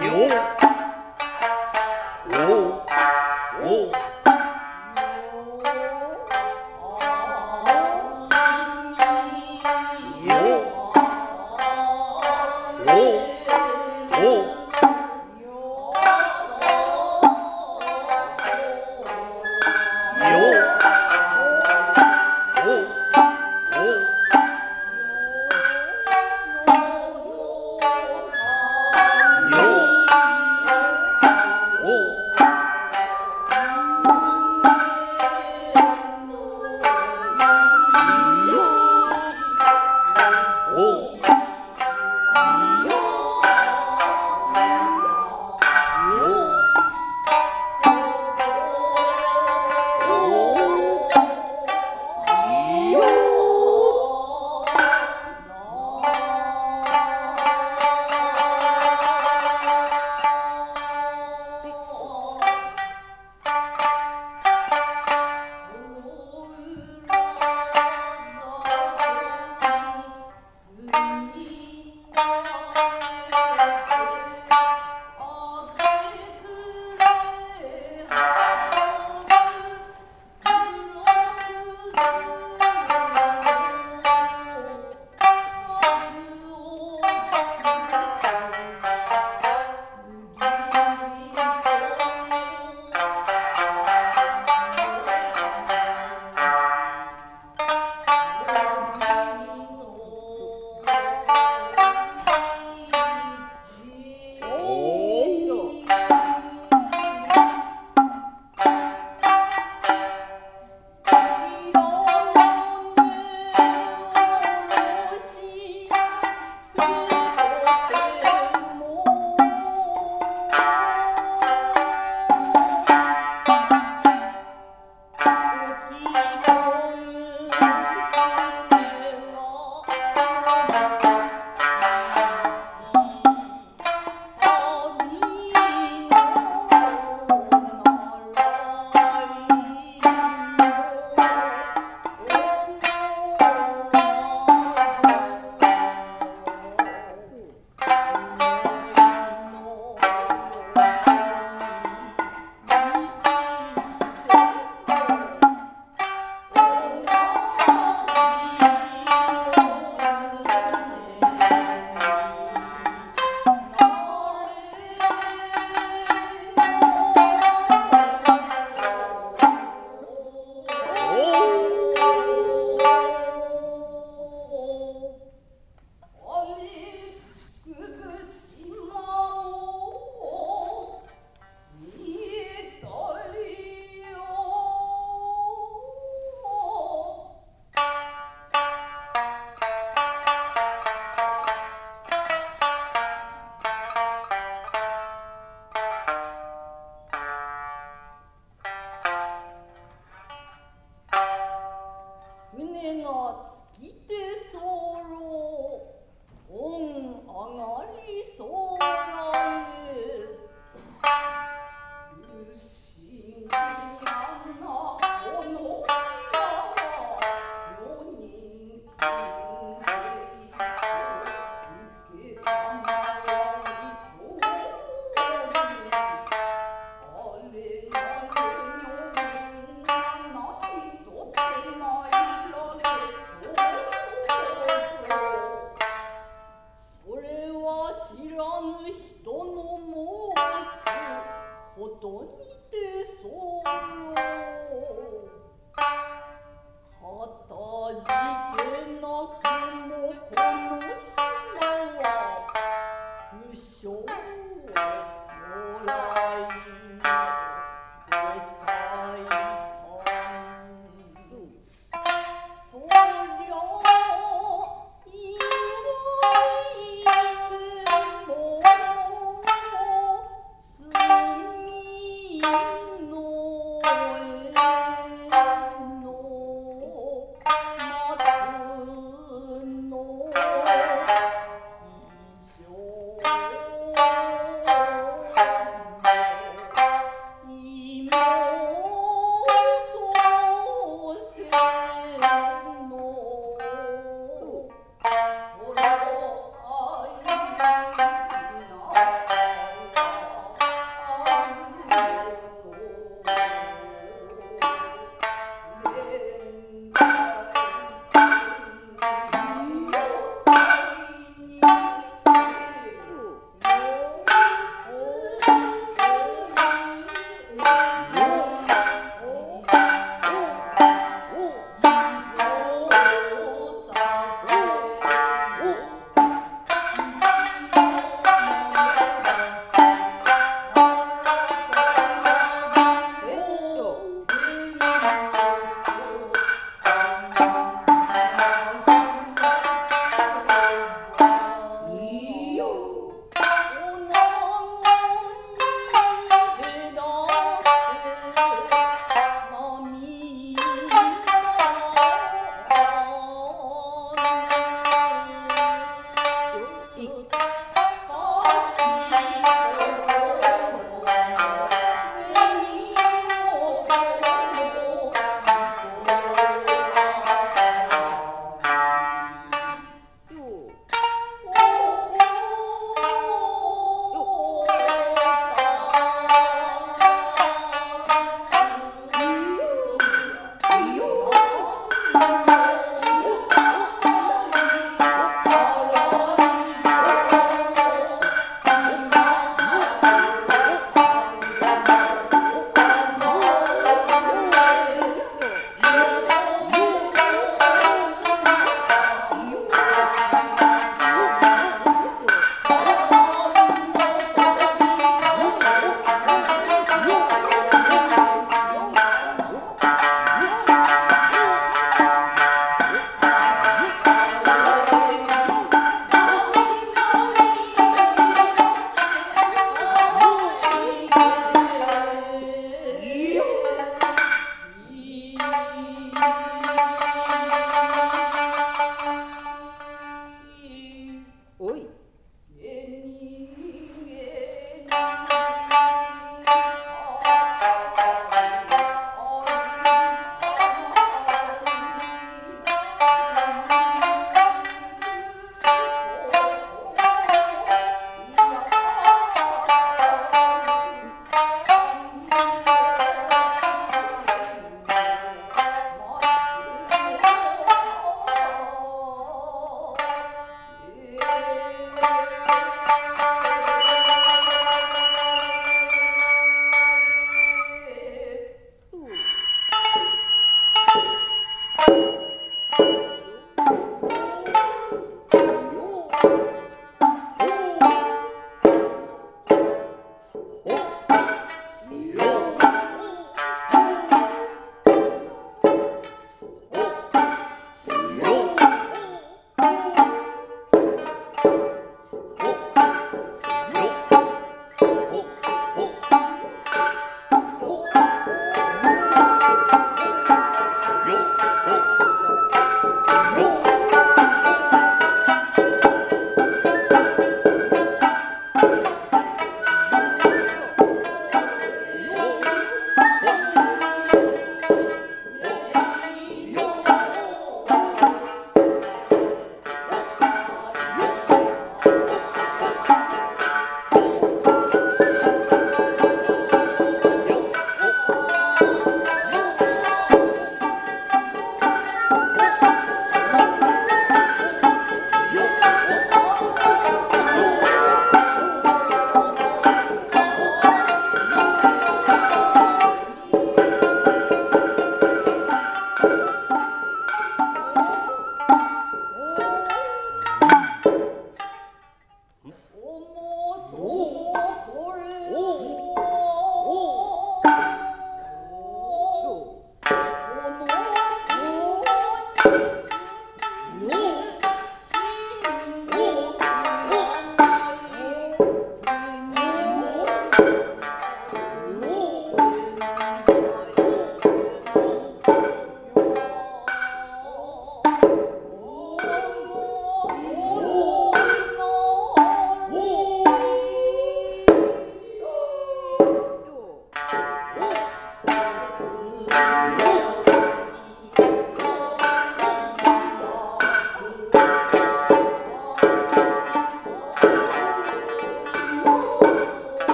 牛。